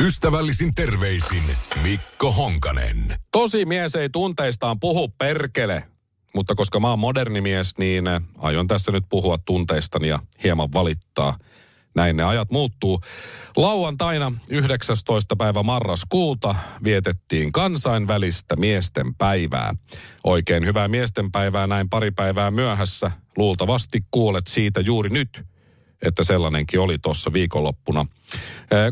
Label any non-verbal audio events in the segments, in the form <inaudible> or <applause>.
Ystävällisin terveisin Mikko Honkanen. Tosi mies ei tunteistaan puhu perkele. Mutta koska mä oon moderni mies, niin äh, aion tässä nyt puhua tunteistani ja hieman valittaa. Näin ne ajat muuttuu. Lauantaina 19. päivä marraskuuta vietettiin kansainvälistä miesten päivää. Oikein hyvää miesten päivää näin pari päivää myöhässä. Luultavasti kuulet siitä juuri nyt – että sellainenkin oli tuossa viikonloppuna.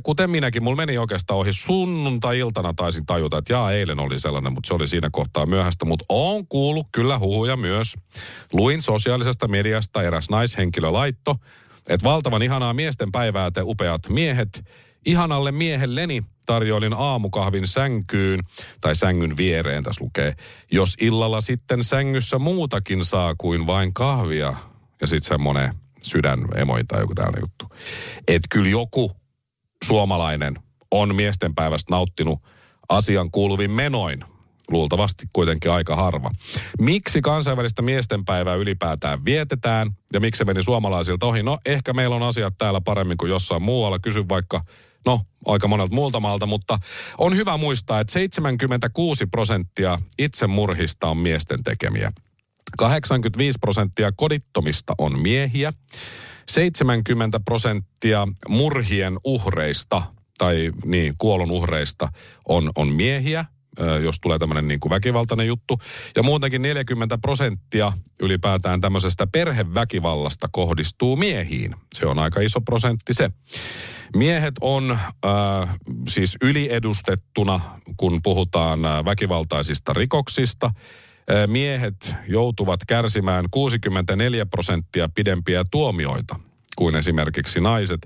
Kuten minäkin, mulla meni oikeastaan ohi sunnuntai-iltana taisin tajuta, että jaa, eilen oli sellainen, mutta se oli siinä kohtaa myöhäistä. Mutta on kuullut kyllä huhuja myös. Luin sosiaalisesta mediasta eräs naishenkilö laitto, että valtavan ihanaa miesten päivää te upeat miehet. Ihanalle miehelleni tarjoilin aamukahvin sänkyyn, tai sängyn viereen tässä lukee, jos illalla sitten sängyssä muutakin saa kuin vain kahvia. Ja sitten semmoinen sydänemoin tai joku tällainen juttu. Että kyllä joku suomalainen on miestenpäivästä nauttinut asian kuuluvin menoin. Luultavasti kuitenkin aika harva. Miksi kansainvälistä miestenpäivää ylipäätään vietetään ja miksi se meni suomalaisilta ohi? No ehkä meillä on asiat täällä paremmin kuin jossain muualla. Kysy vaikka, no aika monelta muulta maalta, mutta on hyvä muistaa, että 76 prosenttia itsemurhista on miesten tekemiä. 85 prosenttia kodittomista on miehiä. 70 prosenttia murhien uhreista tai niin, kuolon uhreista on, on miehiä, jos tulee tämmöinen niin kuin väkivaltainen juttu. Ja muutenkin 40 prosenttia ylipäätään tämmöisestä perheväkivallasta kohdistuu miehiin. Se on aika iso prosentti se. Miehet on äh, siis yliedustettuna, kun puhutaan väkivaltaisista rikoksista – miehet joutuvat kärsimään 64 prosenttia pidempiä tuomioita kuin esimerkiksi naiset.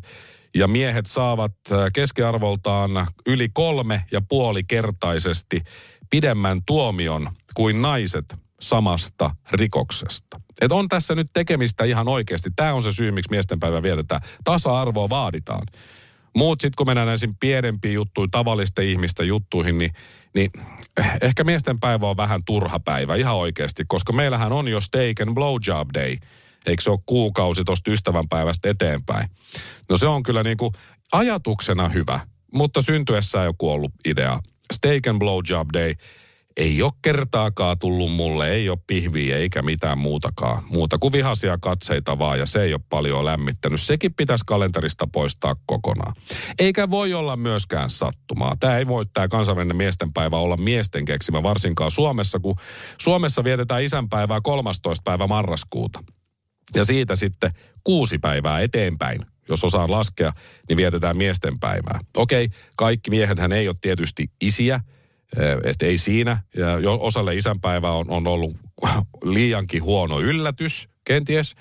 Ja miehet saavat keskiarvoltaan yli kolme ja puoli kertaisesti pidemmän tuomion kuin naiset samasta rikoksesta. Et on tässä nyt tekemistä ihan oikeasti. Tämä on se syy, miksi miestenpäivä vietetään. Tasa-arvoa vaaditaan. Muut sitten, kun mennään näihin pienempiin juttuihin, tavallisten ihmisten juttuihin, niin, niin ehkä miesten päivä on vähän turha päivä, ihan oikeasti, koska meillähän on jo steak and blowjob day. Eikö se ole kuukausi tuosta ystävänpäivästä eteenpäin? No se on kyllä niin kuin ajatuksena hyvä, mutta syntyessä jo kuollut idea. Steak and blowjob day – ei ole kertaakaan tullut mulle, ei ole pihviä eikä mitään muutakaan. Muuta kuin vihaisia katseita vaan ja se ei ole paljon lämmittänyt. Sekin pitäisi kalenterista poistaa kokonaan. Eikä voi olla myöskään sattumaa. Tämä ei voi tämä kansainvälinen miestenpäivä olla miesten keksimä, varsinkaan Suomessa, kun Suomessa vietetään isänpäivää 13. päivä marraskuuta. Ja siitä sitten kuusi päivää eteenpäin jos osaan laskea, niin vietetään miesten päivää. Okei, kaikki miehethän ei ole tietysti isiä, että ei siinä. Ja osalle isänpäivä on, on ollut <laughs> liiankin huono yllätys, kenties.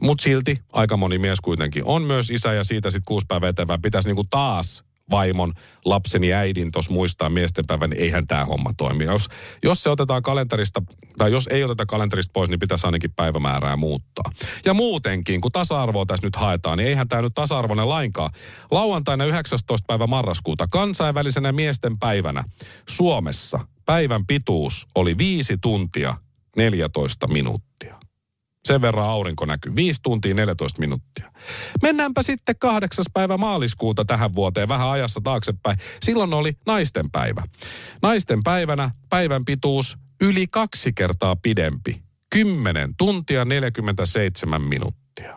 Mutta silti aika moni mies kuitenkin on myös isä ja siitä sitten kuusi päivää eteenpäin pitäisi niinku taas vaimon, lapseni, äidin tuossa muistaa miestenpäivän, niin eihän tämä homma toimi. Jos, jos se otetaan kalenterista, tai jos ei oteta kalenterista pois, niin pitäisi ainakin päivämäärää muuttaa. Ja muutenkin, kun tasa-arvoa tässä nyt haetaan, niin eihän tämä nyt tasa-arvoinen lainkaan. Lauantaina 19. päivä marraskuuta, kansainvälisenä miesten päivänä Suomessa päivän pituus oli 5 tuntia 14 minuuttia. Sen verran aurinko näkyy. 5 tuntia 14 minuuttia. Mennäänpä sitten kahdeksas päivä maaliskuuta tähän vuoteen vähän ajassa taaksepäin. Silloin oli naisten päivä. Naisten päivänä päivän pituus yli kaksi kertaa pidempi. 10 tuntia 47 minuuttia.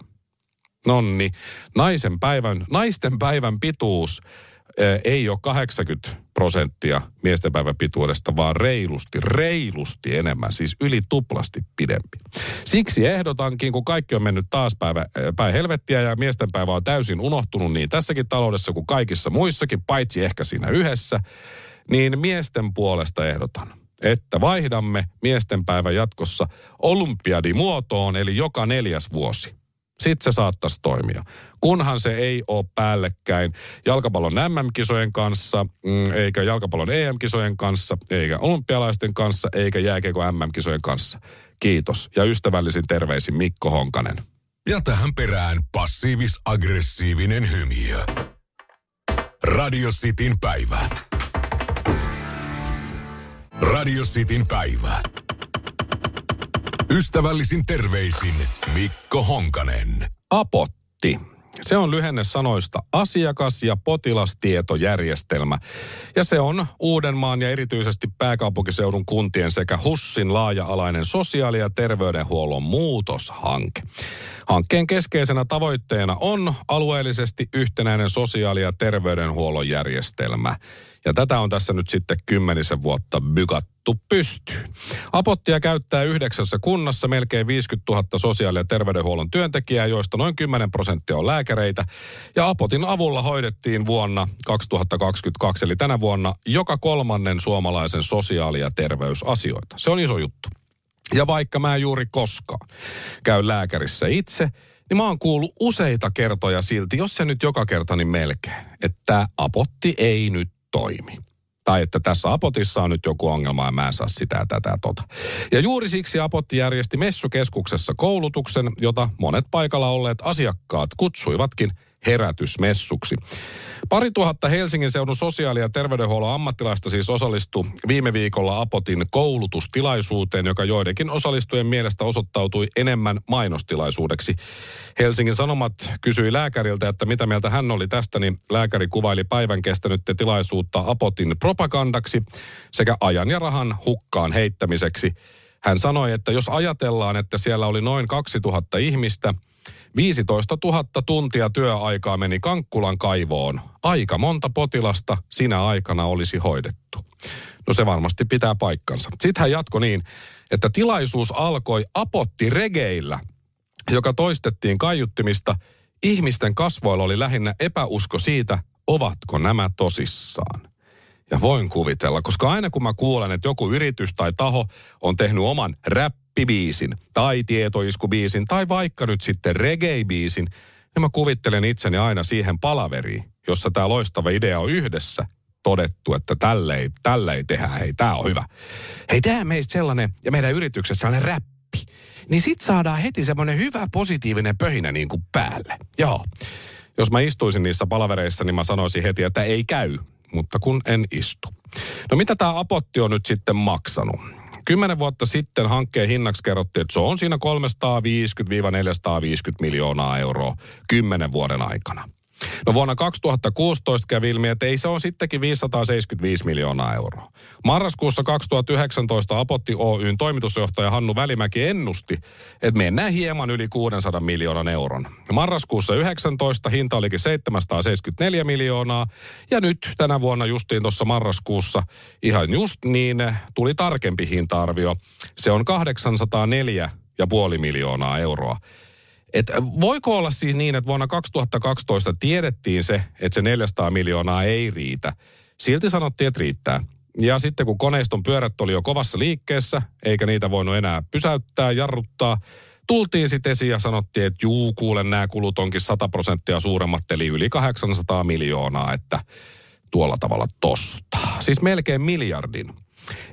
Nonni, naisen päivän, naisten päivän pituus ei ole 80 prosenttia miesten päivän pituudesta, vaan reilusti, reilusti enemmän, siis yli tuplasti pidempi. Siksi ehdotankin, kun kaikki on mennyt taas päivä, päin helvettiä ja miesten päivä on täysin unohtunut niin tässäkin taloudessa kuin kaikissa muissakin, paitsi ehkä siinä yhdessä, niin miesten puolesta ehdotan, että vaihdamme miesten päivän jatkossa olympiadimuotoon, eli joka neljäs vuosi. Sitten se saattaisi toimia. Kunhan se ei ole päällekkäin jalkapallon MM-kisojen kanssa, mm, eikä jalkapallon EM-kisojen kanssa, eikä olympialaisten kanssa, eikä jääkeiko MM-kisojen kanssa. Kiitos ja ystävällisin terveisin Mikko Honkanen. Ja tähän perään passiivis-aggressiivinen hymiö. Radio Cityn päivä. Radio Cityn päivä. Ystävällisin terveisin Mikko Honkanen. Apotti. Se on lyhenne sanoista asiakas- ja potilastietojärjestelmä. Ja se on Uudenmaan ja erityisesti pääkaupunkiseudun kuntien sekä HUSSin laaja-alainen sosiaali- ja terveydenhuollon muutoshanke. Hankkeen keskeisenä tavoitteena on alueellisesti yhtenäinen sosiaali- ja terveydenhuollon järjestelmä. Ja tätä on tässä nyt sitten kymmenisen vuotta bykattu pystyyn. Apottia käyttää yhdeksässä kunnassa melkein 50 000 sosiaali- ja terveydenhuollon työntekijää, joista noin 10 prosenttia on lääkäreitä. Ja Apotin avulla hoidettiin vuonna 2022, eli tänä vuonna, joka kolmannen suomalaisen sosiaali- ja terveysasioita. Se on iso juttu. Ja vaikka mä juuri koskaan käy lääkärissä itse, niin mä oon kuullut useita kertoja silti, jos se nyt joka kerta, niin melkein, että apotti ei nyt toimi. Tai että tässä Apotissa on nyt joku ongelma ja mä en saa sitä tätä tota. Ja juuri siksi Apotti järjesti messukeskuksessa koulutuksen, jota monet paikalla olleet asiakkaat kutsuivatkin herätysmessuksi. Pari tuhatta Helsingin seudun sosiaali- ja terveydenhuollon ammattilaista siis osallistui viime viikolla Apotin koulutustilaisuuteen, joka joidenkin osallistujien mielestä osoittautui enemmän mainostilaisuudeksi. Helsingin Sanomat kysyi lääkäriltä, että mitä mieltä hän oli tästä, niin lääkäri kuvaili päivän kestänyttä tilaisuutta Apotin propagandaksi sekä ajan ja rahan hukkaan heittämiseksi. Hän sanoi, että jos ajatellaan, että siellä oli noin 2000 ihmistä – 15 000 tuntia työaikaa meni Kankkulan kaivoon. Aika monta potilasta sinä aikana olisi hoidettu. No se varmasti pitää paikkansa. Sitten hän jatkoi niin, että tilaisuus alkoi apotti regeillä, joka toistettiin kaiuttimista. Ihmisten kasvoilla oli lähinnä epäusko siitä, ovatko nämä tosissaan. Ja voin kuvitella, koska aina kun mä kuulen, että joku yritys tai taho on tehnyt oman rap rappibiisin tai tietoiskubiisin tai vaikka nyt sitten reggae-biisin, niin mä kuvittelen itseni aina siihen palaveriin, jossa tämä loistava idea on yhdessä todettu, että tälle ei, tälle ei tehdä, hei tämä on hyvä. Hei tämä meistä sellainen, ja meidän yrityksessä sellainen räppi, niin sit saadaan heti semmoinen hyvä positiivinen pöhinä niin kuin päälle. Joo. Jos mä istuisin niissä palavereissa, niin mä sanoisin heti, että ei käy, mutta kun en istu. No mitä tämä apotti on nyt sitten maksanut? Kymmenen vuotta sitten hankkeen hinnaksi kerrottiin, että se on siinä 350-450 miljoonaa euroa kymmenen vuoden aikana. No vuonna 2016 kävi ilmi, että ei se on sittenkin 575 miljoonaa euroa. Marraskuussa 2019 Apotti Oyn toimitusjohtaja Hannu Välimäki ennusti, että mennään hieman yli 600 miljoonan euron. Marraskuussa 19 hinta olikin 774 miljoonaa ja nyt tänä vuonna justiin tuossa marraskuussa ihan just niin tuli tarkempi hinta-arvio. Se on 804 ja puoli miljoonaa euroa. Et voiko olla siis niin, että vuonna 2012 tiedettiin se, että se 400 miljoonaa ei riitä. Silti sanottiin, että riittää. Ja sitten kun koneiston pyörät oli jo kovassa liikkeessä, eikä niitä voinut enää pysäyttää, jarruttaa, tultiin sitten esiin ja sanottiin, että juu, kuulen, nämä kulut onkin 100 prosenttia suuremmat, eli yli 800 miljoonaa, että tuolla tavalla tosta. Siis melkein miljardin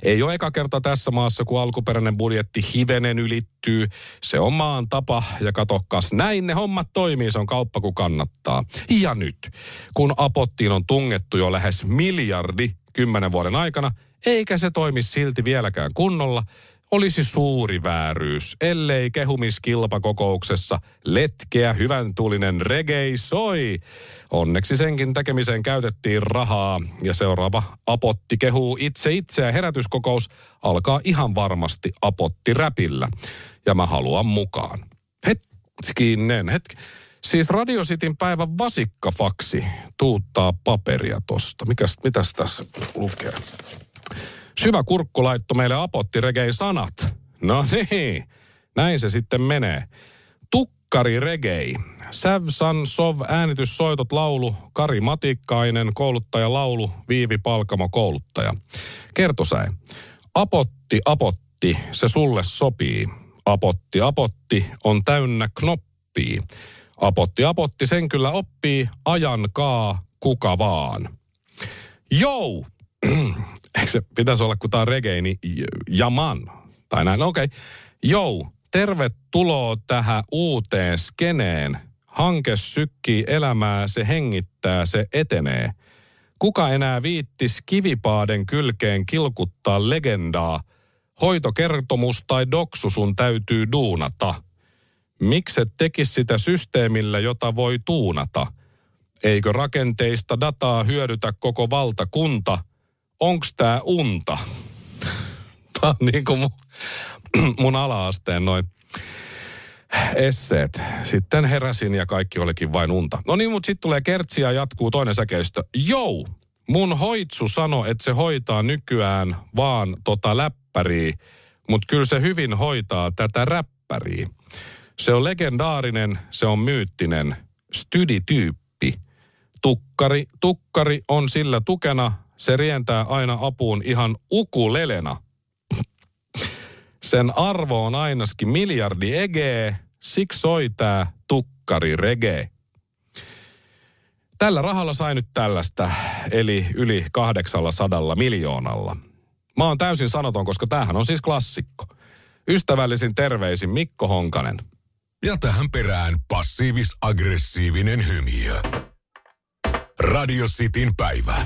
ei ole eka kerta tässä maassa, kun alkuperäinen budjetti hivenen ylittyy. Se on maan tapa ja katokkas, näin ne hommat toimii, se on kauppa kun kannattaa. Ja nyt, kun Apottiin on tungettu jo lähes miljardi kymmenen vuoden aikana, eikä se toimi silti vieläkään kunnolla, olisi suuri vääryys, ellei kehumiskilpakokouksessa letkeä hyvän tulinen regei soi. Onneksi senkin tekemiseen käytettiin rahaa ja seuraava apotti kehuu itse itseään herätyskokous alkaa ihan varmasti apotti räpillä. Ja mä haluan mukaan. Hetkinen, hetki. Siis Radio Cityn päivän vasikkafaksi tuuttaa paperia tosta. Mikäs, mitäs tässä lukee? Syvä kurkku laittoi meille apottiregei sanat. No niin, näin se sitten menee. Tukkari regei. Säv, San, Sov, äänityssoitot, laulu, Kari Matikkainen, kouluttaja, laulu, Viivi Palkamo, kouluttaja. Kertosäe. Apotti, apotti, se sulle sopii. Apotti, apotti, on täynnä knoppi oppii. Apotti, apotti, sen kyllä oppii, ajankaa kuka vaan. Jou! <clears throat> Eikö se pitäisi olla, kun tämä on reggae, niin jaman. Tai näin, no okei. Okay. Jou, tervetuloa tähän uuteen skeneen. Hanke sykkii elämää, se hengittää, se etenee. Kuka enää viittis kivipaaden kylkeen kilkuttaa legendaa? Hoitokertomus tai doksu sun täytyy duunata. Mikset tekis sitä systeemillä, jota voi tuunata? Eikö rakenteista dataa hyödytä koko valtakunta? Onks tää unta? <laughs> Tää on niin kuin mun, <clears throat> mun ala-asteen noin esseet. Sitten heräsin ja kaikki olikin vain unta. No niin, mutta sitten tulee kertsi ja jatkuu toinen säkeistö. Jou, mun hoitsu sano, että se hoitaa nykyään vaan tota läppäriä, mutta kyllä se hyvin hoitaa tätä räppäriä. Se on legendaarinen, se on myyttinen, stydityyppi. Tukkari, tukkari on sillä tukena, se rientää aina apuun ihan ukulelena. Sen arvo on ainakin miljardi egeä, siksi soi tää tukkari reggae. Tällä rahalla sai nyt tällaista, eli yli 800 miljoonalla. Mä oon täysin sanoton, koska tämähän on siis klassikko. Ystävällisin terveisin Mikko Honkanen. Ja tähän perään passiivis-aggressiivinen hymiö. Radio Cityn päivä.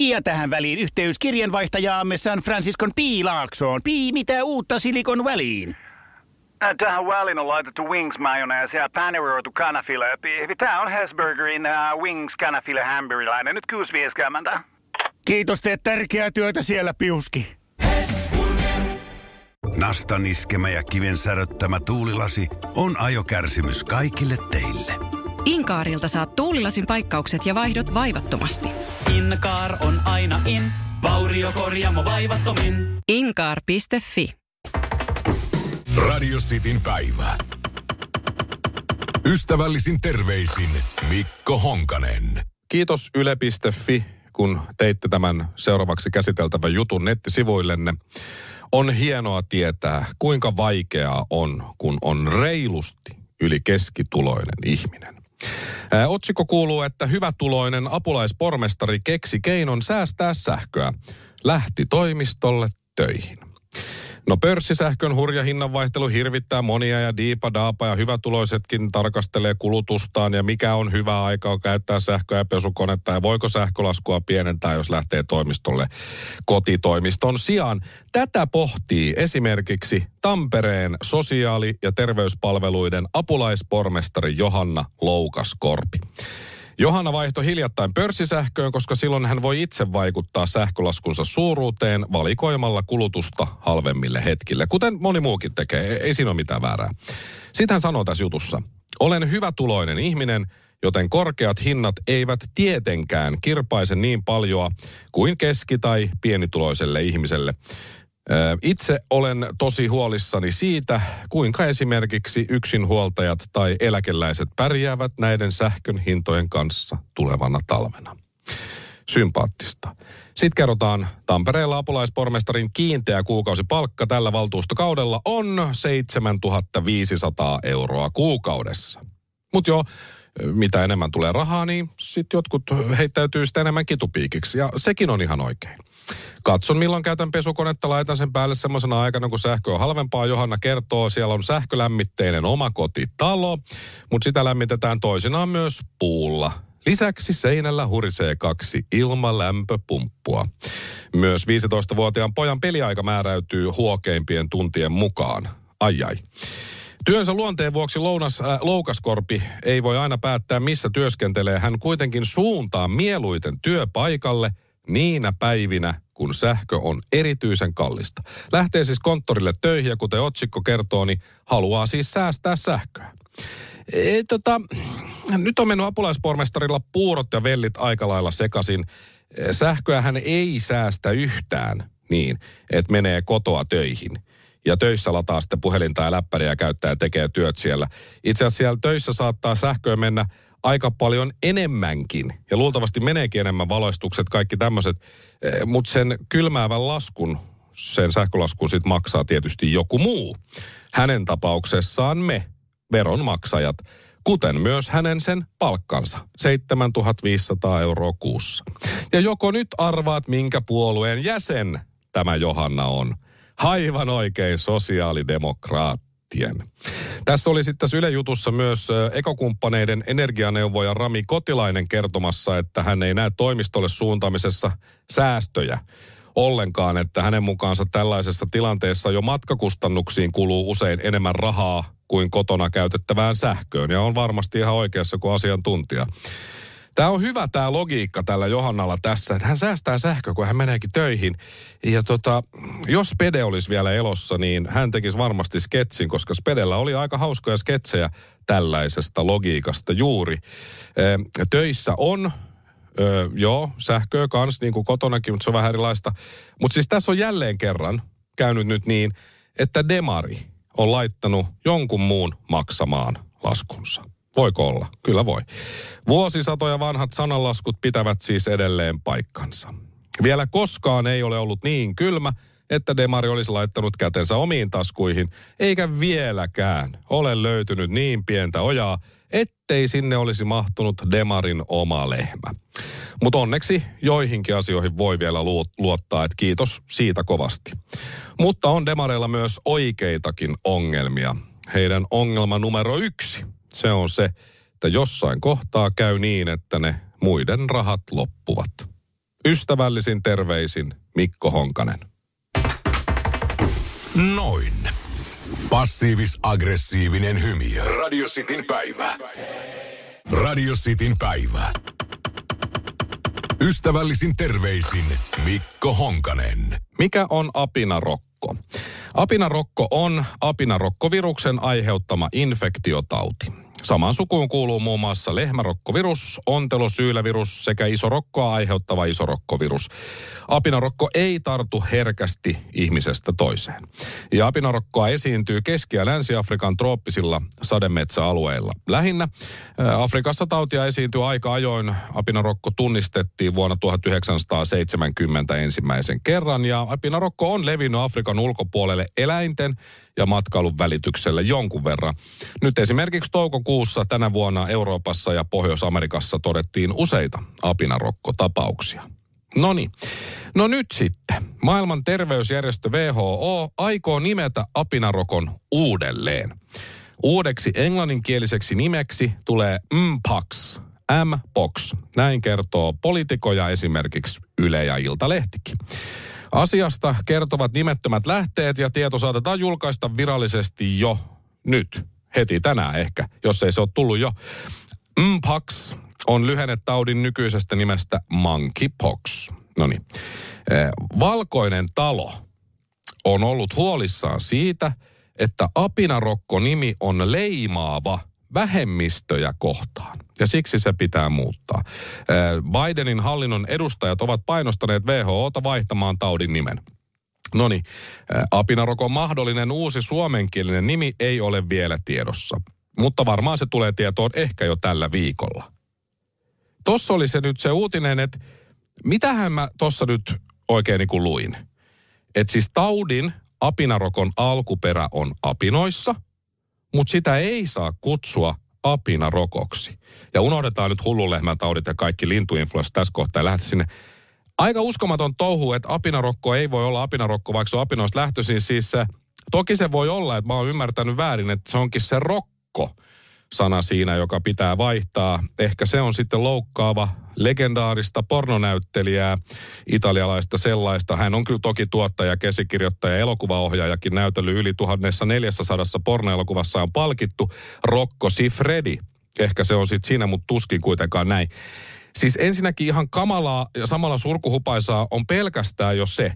Ja tähän väliin yhteys kirjanvaihtajaamme San Franciscon Piilaaksoon. Pii, mitä uutta Silikon väliin? Äh, Tähän väliin on laitettu wings mayonnaise ja paneroitu kanafila. Tämä on Hesburgerin uh, wings kanafila hamburilainen. Nyt 6.50. Kiitos, teet tärkeää työtä siellä, Piuski. Nastan iskemä ja kiven säröttämä tuulilasi on ajokärsimys kaikille teille. Inkaarilta saat tuulilasin paikkaukset ja vaihdot vaivattomasti. Inkaar on aina in, vauriokorjaamo vaivattomin. Inkaar.fi Radio Cityn päivä. Ystävällisin terveisin Mikko Honkanen. Kiitos yle.fi, kun teitte tämän seuraavaksi käsiteltävän jutun nettisivuillenne. On hienoa tietää, kuinka vaikeaa on, kun on reilusti yli keskituloinen ihminen. Otsikko kuuluu, että hyvätuloinen apulaispormestari keksi keinon säästää sähköä. Lähti toimistolle töihin. No pörssisähkön hurja hinnanvaihtelu hirvittää monia ja diipa daapa ja hyvätuloisetkin tarkastelee kulutustaan ja mikä on hyvä aika käyttää sähköä ja pesukonetta ja voiko sähkölaskua pienentää, jos lähtee toimistolle kotitoimiston sijaan. Tätä pohtii esimerkiksi Tampereen sosiaali- ja terveyspalveluiden apulaispormestari Johanna Loukaskorpi. Johanna vaihtoi hiljattain pörssisähköön, koska silloin hän voi itse vaikuttaa sähkölaskunsa suuruuteen valikoimalla kulutusta halvemmille hetkille, kuten moni muukin tekee. Ei- Ei siinä ole mitään väärää. Sitten hän sanoo tässä jutussa, olen hyvätuloinen ihminen, joten korkeat hinnat eivät tietenkään kirpaise niin paljoa kuin keski- tai pienituloiselle ihmiselle. Itse olen tosi huolissani siitä, kuinka esimerkiksi yksinhuoltajat tai eläkeläiset pärjäävät näiden sähkön hintojen kanssa tulevana talvena. Sympaattista. Sitten kerrotaan, Tampereella apulaispormestarin kiinteä kuukausipalkka tällä valtuustokaudella on 7500 euroa kuukaudessa. Mutta joo, mitä enemmän tulee rahaa, niin sitten jotkut heittäytyy sitä enemmän kitupiikiksi. Ja sekin on ihan oikein. Katson milloin käytän pesukonetta, laitan sen päälle semmoisena aikana, kun sähkö on halvempaa. Johanna kertoo, siellä on sähkölämmitteinen omakotitalo, mutta sitä lämmitetään toisinaan myös puulla. Lisäksi seinällä hurisee kaksi ilmalämpöpumppua. Myös 15-vuotiaan pojan peliaika määräytyy huokeimpien tuntien mukaan. Ai ai. Työnsä luonteen vuoksi lounas, äh, Loukaskorpi ei voi aina päättää, missä työskentelee. Hän kuitenkin suuntaa mieluiten työpaikalle niinä päivinä, kun sähkö on erityisen kallista. Lähtee siis konttorille töihin ja kuten otsikko kertoo, niin haluaa siis säästää sähköä. E, tota, nyt on mennyt apulaispormestarilla puurot ja vellit aika lailla sekaisin. E, Sähköähän ei säästä yhtään niin, että menee kotoa töihin. Ja töissä lataa sitten puhelinta ja läppäriä käyttää ja tekee työt siellä. Itse asiassa siellä töissä saattaa sähköä mennä aika paljon enemmänkin. Ja luultavasti meneekin enemmän valoistukset, kaikki tämmöiset. Mutta sen kylmäävän laskun, sen sähkölaskun sitten maksaa tietysti joku muu. Hänen tapauksessaan me, veronmaksajat, kuten myös hänen sen palkkansa, 7500 euroa kuussa. Ja joko nyt arvaat, minkä puolueen jäsen tämä Johanna on? Aivan oikein sosiaalidemokraattien. Tässä oli sitten tässä Yle Jutussa myös ekokumppaneiden energianeuvoja Rami Kotilainen kertomassa, että hän ei näe toimistolle suuntaamisessa säästöjä ollenkaan, että hänen mukaansa tällaisessa tilanteessa jo matkakustannuksiin kuluu usein enemmän rahaa kuin kotona käytettävään sähköön. Ja on varmasti ihan oikeassa kuin asiantuntija. Tämä on hyvä tämä logiikka tällä Johannalla tässä, että hän säästää sähköä, kun hän meneekin töihin. Ja tota, jos Spede olisi vielä elossa, niin hän tekisi varmasti sketsin, koska Spedellä oli aika hauskoja sketsejä tällaisesta logiikasta juuri. Töissä on Öö, joo, sähköä kans, niin kuin kotonakin, mutta se on vähän erilaista. Mutta siis tässä on jälleen kerran käynyt nyt niin, että Demari on laittanut jonkun muun maksamaan laskunsa. Voiko olla? Kyllä voi. Vuosisatoja vanhat sananlaskut pitävät siis edelleen paikkansa. Vielä koskaan ei ole ollut niin kylmä, että Demari olisi laittanut kätensä omiin taskuihin, eikä vieläkään ole löytynyt niin pientä ojaa, ettei sinne olisi mahtunut Demarin oma lehmä. Mutta onneksi joihinkin asioihin voi vielä luottaa, että kiitos siitä kovasti. Mutta on Demareilla myös oikeitakin ongelmia. Heidän ongelma numero yksi, se on se, että jossain kohtaa käy niin, että ne muiden rahat loppuvat. Ystävällisin terveisin Mikko Honkanen. Noin. Passiivis-aggressiivinen hymy. Radio Cityn päivä. Radio Cityn päivä. Ystävällisin terveisin Mikko Honkanen. Mikä on apinarokko? Apinarokko on apinarokkoviruksen aiheuttama infektiotauti. Samaan sukuun kuuluu muun muassa lehmärokkovirus, ontelosyylävirus sekä isorokkoa aiheuttava isorokkovirus. Apinarokko ei tartu herkästi ihmisestä toiseen. Ja apinarokkoa esiintyy Keski- ja Länsi-Afrikan trooppisilla sademetsäalueilla. Lähinnä Afrikassa tautia esiintyy aika ajoin. Apinarokko tunnistettiin vuonna 1970 ensimmäisen kerran ja apinarokko on levinnyt Afrikan ulkopuolelle eläinten ja matkailun välityksellä jonkun verran. Nyt esimerkiksi toukokuussa tänä vuonna Euroopassa ja Pohjois-Amerikassa todettiin useita apinarokkotapauksia. No niin. No nyt sitten. Maailman terveysjärjestö WHO aikoo nimetä apinarokon uudelleen. Uudeksi englanninkieliseksi nimeksi tulee Mpox. M-Pox. Näin kertoo poliitikoja esimerkiksi Yle ja Iltalehtikin. Asiasta kertovat nimettömät lähteet ja tieto saatetaan julkaista virallisesti jo nyt, heti tänään ehkä, jos ei se ole tullut jo. Mpox on lyhenne taudin nykyisestä nimestä monkeypox. No niin. Valkoinen talo on ollut huolissaan siitä, että apinarokko-nimi on leimaava vähemmistöjä kohtaan. Ja siksi se pitää muuttaa. Bidenin hallinnon edustajat ovat painostaneet WHOta vaihtamaan taudin nimen. No niin, apinarokon mahdollinen uusi suomenkielinen nimi ei ole vielä tiedossa. Mutta varmaan se tulee tietoon ehkä jo tällä viikolla. Tossa oli se nyt se uutinen, että mitähän mä tossa nyt oikein niin kuin luin. Että siis taudin apinarokon alkuperä on apinoissa, mutta sitä ei saa kutsua apinarokoksi. Ja unohdetaan nyt hullulehmän taudit ja kaikki lintuinfluenssa tässä kohtaa ja sinne. Aika uskomaton touhu, että apinarokko ei voi olla apinarokko, vaikka se on apinoista lähtöisin. Siis se, toki se voi olla, että mä oon ymmärtänyt väärin, että se onkin se rokko sana siinä, joka pitää vaihtaa. Ehkä se on sitten loukkaava legendaarista pornonäyttelijää, italialaista sellaista. Hän on kyllä toki tuottaja, käsikirjoittaja, elokuvaohjaajakin näytellyt yli 1400 pornoelokuvassa on palkittu. Rocco Sifredi. Ehkä se on sitten siinä, mutta tuskin kuitenkaan näin. Siis ensinnäkin ihan kamalaa ja samalla surkuhupaisaa on pelkästään jo se,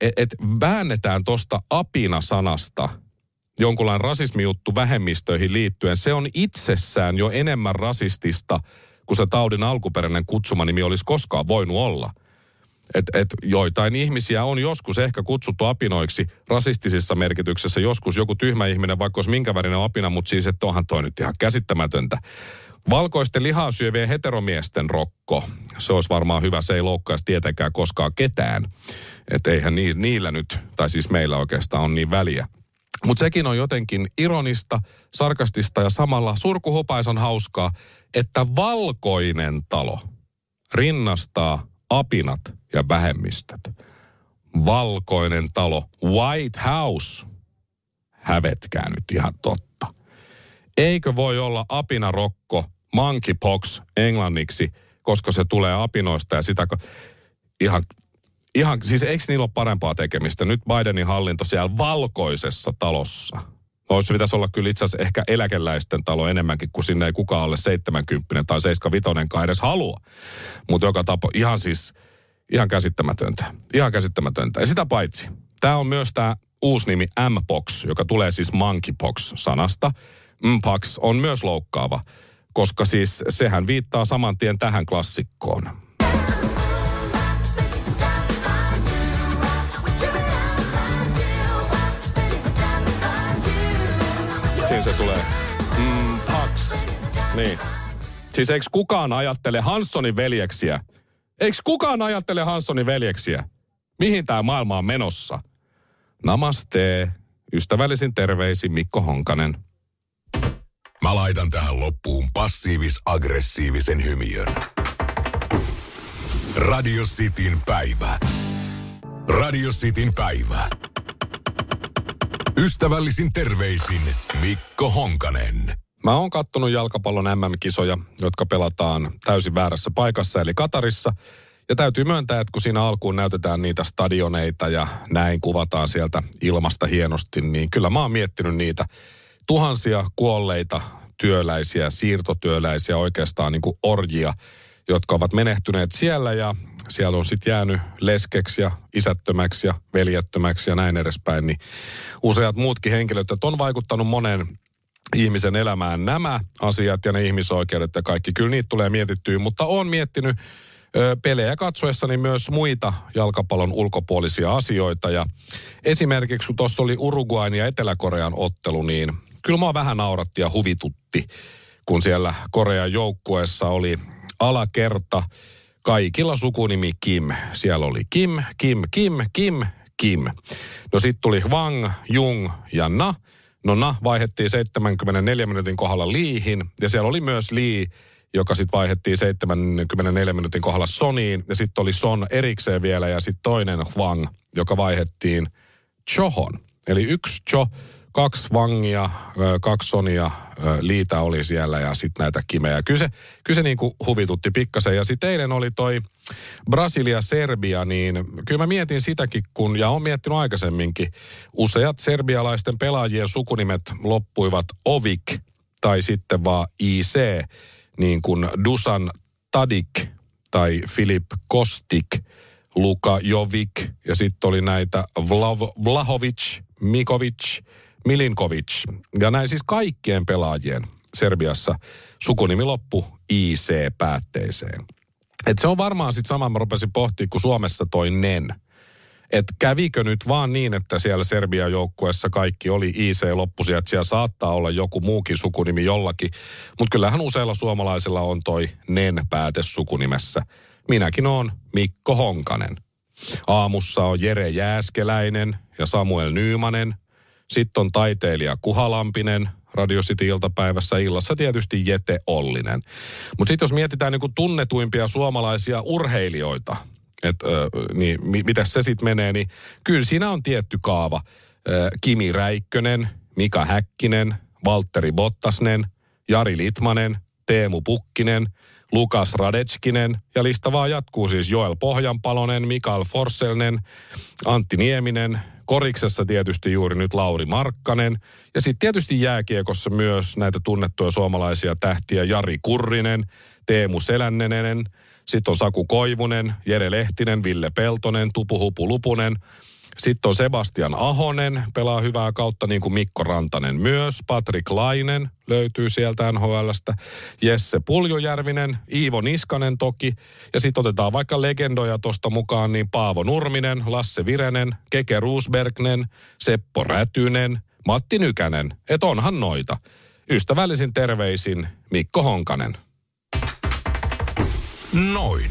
että et väännetään tosta apina-sanasta jonkunlainen rasismijuttu vähemmistöihin liittyen, se on itsessään jo enemmän rasistista kuin se taudin alkuperäinen kutsumanimi olisi koskaan voinut olla. Että et joitain ihmisiä on joskus ehkä kutsuttu apinoiksi rasistisissa merkityksessä. Joskus joku tyhmä ihminen, vaikka olisi minkä värinen apina, mutta siis että onhan toi nyt ihan käsittämätöntä. Valkoisten lihaa syövien heteromiesten rokko. Se olisi varmaan hyvä, se ei loukkaisi tietenkään koskaan ketään. Että eihän ni, niillä nyt, tai siis meillä oikeastaan on niin väliä. Mutta sekin on jotenkin ironista, sarkastista ja samalla surkuhopaisan hauskaa, että valkoinen talo rinnastaa apinat ja vähemmistöt. Valkoinen talo, White House. Hävetkää nyt ihan totta. Eikö voi olla apinarokko monkeypox englanniksi, koska se tulee apinoista ja sitä... Ihan, ihan, siis eikö niillä ole parempaa tekemistä? Nyt Bidenin hallinto siellä valkoisessa talossa. No se pitäisi olla kyllä itse asiassa ehkä eläkeläisten talo enemmänkin, kun sinne ei kukaan alle 70 tai 75 edes halua. Mutta joka tapo, ihan siis, ihan käsittämätöntä. Ihan käsittämätöntä. Ja sitä paitsi, tämä on myös tämä uusi nimi M-Pox, joka tulee siis monkeypox-sanasta. Mpox on myös loukkaava koska siis sehän viittaa saman tien tähän klassikkoon. Siinä se tulee. Mm, Pax. Niin. Siis eikö kukaan ajattele Hanssonin veljeksiä? Eikö kukaan ajattele Hanssonin veljeksiä? Mihin tämä maailma on menossa? Namaste. Ystävällisin terveisin Mikko Honkanen. Mä laitan tähän loppuun passiivis-aggressiivisen hymiön. Radio Cityn päivä. Radio Cityn päivä. Ystävällisin terveisin Mikko Honkanen. Mä oon kattonut jalkapallon MM-kisoja, jotka pelataan täysin väärässä paikassa, eli Katarissa. Ja täytyy myöntää, että kun siinä alkuun näytetään niitä stadioneita ja näin kuvataan sieltä ilmasta hienosti, niin kyllä mä oon miettinyt niitä tuhansia kuolleita työläisiä, siirtotyöläisiä, oikeastaan niin kuin orjia, jotka ovat menehtyneet siellä ja siellä on sitten jäänyt leskeksi ja isättömäksi ja veljettömäksi ja näin edespäin, niin useat muutkin henkilöt, että on vaikuttanut monen ihmisen elämään nämä asiat ja ne ihmisoikeudet ja kaikki. Kyllä niitä tulee mietittyä, mutta on miettinyt pelejä katsoessani myös muita jalkapallon ulkopuolisia asioita. Ja esimerkiksi kun tuossa oli Uruguain ja Etelä-Korean ottelu, niin kyllä mua vähän nauratti ja huvitutti, kun siellä Korean joukkueessa oli alakerta kaikilla sukunimi Kim. Siellä oli Kim, Kim, Kim, Kim, Kim. No sitten tuli Wang, Jung ja Na. No Na vaihettiin 74 minuutin kohdalla Liihin ja siellä oli myös Lee, joka sitten vaihettiin 74 minuutin kohdalla Soniin. Ja sitten oli Son erikseen vielä ja sitten toinen Wang, joka vaihettiin Chohon. Eli yksi Cho kaksi vangia, kaksi sonia, liitä oli siellä ja sitten näitä kimejä. Kyllä se, kyllä se niin kuin huvitutti pikkasen. Ja sitten eilen oli toi Brasilia-Serbia, niin kyllä mä mietin sitäkin, kun, ja on miettinyt aikaisemminkin, useat serbialaisten pelaajien sukunimet loppuivat Ovik tai sitten vaan IC, niin kuin Dusan Tadik tai Filip Kostik, Luka Jovic ja sitten oli näitä Vlav, Vlahovic, Mikovic, Milinkovic. Ja näin siis kaikkien pelaajien Serbiassa sukunimi loppu IC-päätteeseen. Et se on varmaan sitten sama, mä rupesin pohtimaan, kun Suomessa toi NEN. Että kävikö nyt vaan niin, että siellä Serbian joukkueessa kaikki oli IC-loppusia, että siellä saattaa olla joku muukin sukunimi jollakin. Mutta kyllähän useilla suomalaisilla on toi NEN-pääte sukunimessä. Minäkin on Mikko Honkanen. Aamussa on Jere Jääskeläinen ja Samuel Nyymanen – sitten on taiteilija Kuhalampinen, Radio City iltapäivässä illassa tietysti Jete Ollinen. Mutta sitten jos mietitään niinku tunnetuimpia suomalaisia urheilijoita, että niin mi, miten se sitten menee, niin kyllä siinä on tietty kaava. Ö, Kimi Räikkönen, Mika Häkkinen, Valtteri Bottasnen, Jari Litmanen, Teemu Pukkinen, Lukas Radetskinen ja lista vaan jatkuu siis Joel Pohjanpalonen, Mikael Forsselnen, Antti Nieminen, Koriksessa tietysti juuri nyt Lauri Markkanen. Ja sitten tietysti jääkiekossa myös näitä tunnettuja suomalaisia tähtiä Jari Kurrinen, Teemu Selännenen, sitten on Saku Koivunen, Jere Lehtinen, Ville Peltonen, Tupuhupu Lupunen. Sitten on Sebastian Ahonen, pelaa hyvää kautta niin kuin Mikko Rantanen myös. Patrik Lainen löytyy sieltä NHLstä. Jesse Puljujärvinen, Iivo Niskanen toki. Ja sitten otetaan vaikka legendoja tuosta mukaan, niin Paavo Nurminen, Lasse Virenen, Keke Ruusbergnen, Seppo Rätynen, Matti Nykänen. Et onhan noita. Ystävällisin terveisin Mikko Honkanen. Noin.